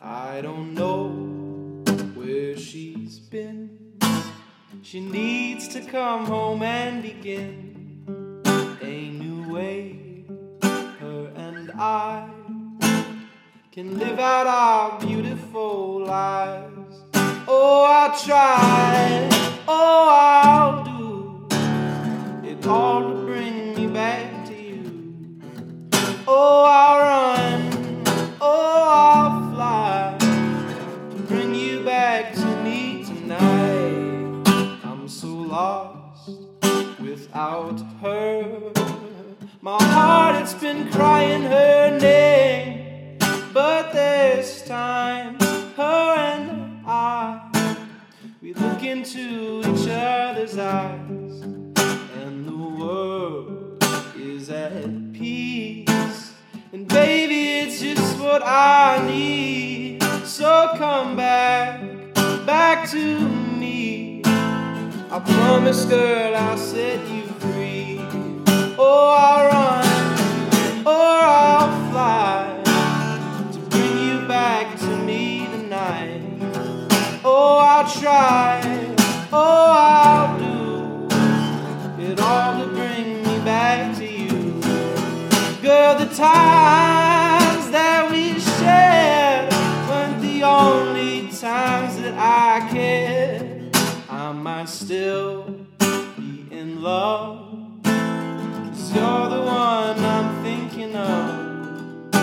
I don't know where she's been. She needs to come home and begin a new way. Her and I can live out our beautiful lives. Oh, I'll try. Oh, I'll do it all to bring me back to you. Oh, I'll without her. My heart, it's been crying her name. But this time, her and I, we look into each other's eyes, and the world is at peace. And baby, it's just what I need. So come back, back to me. I promise, girl, I'll set you free. Oh, I'll run, or I'll fly to bring you back to me tonight. Oh, I'll try, oh, I'll do it all to bring me back to you. Girl, the times I still be in love. Cause you're the one I'm thinking of.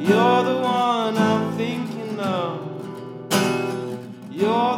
You're the one I'm thinking of. You're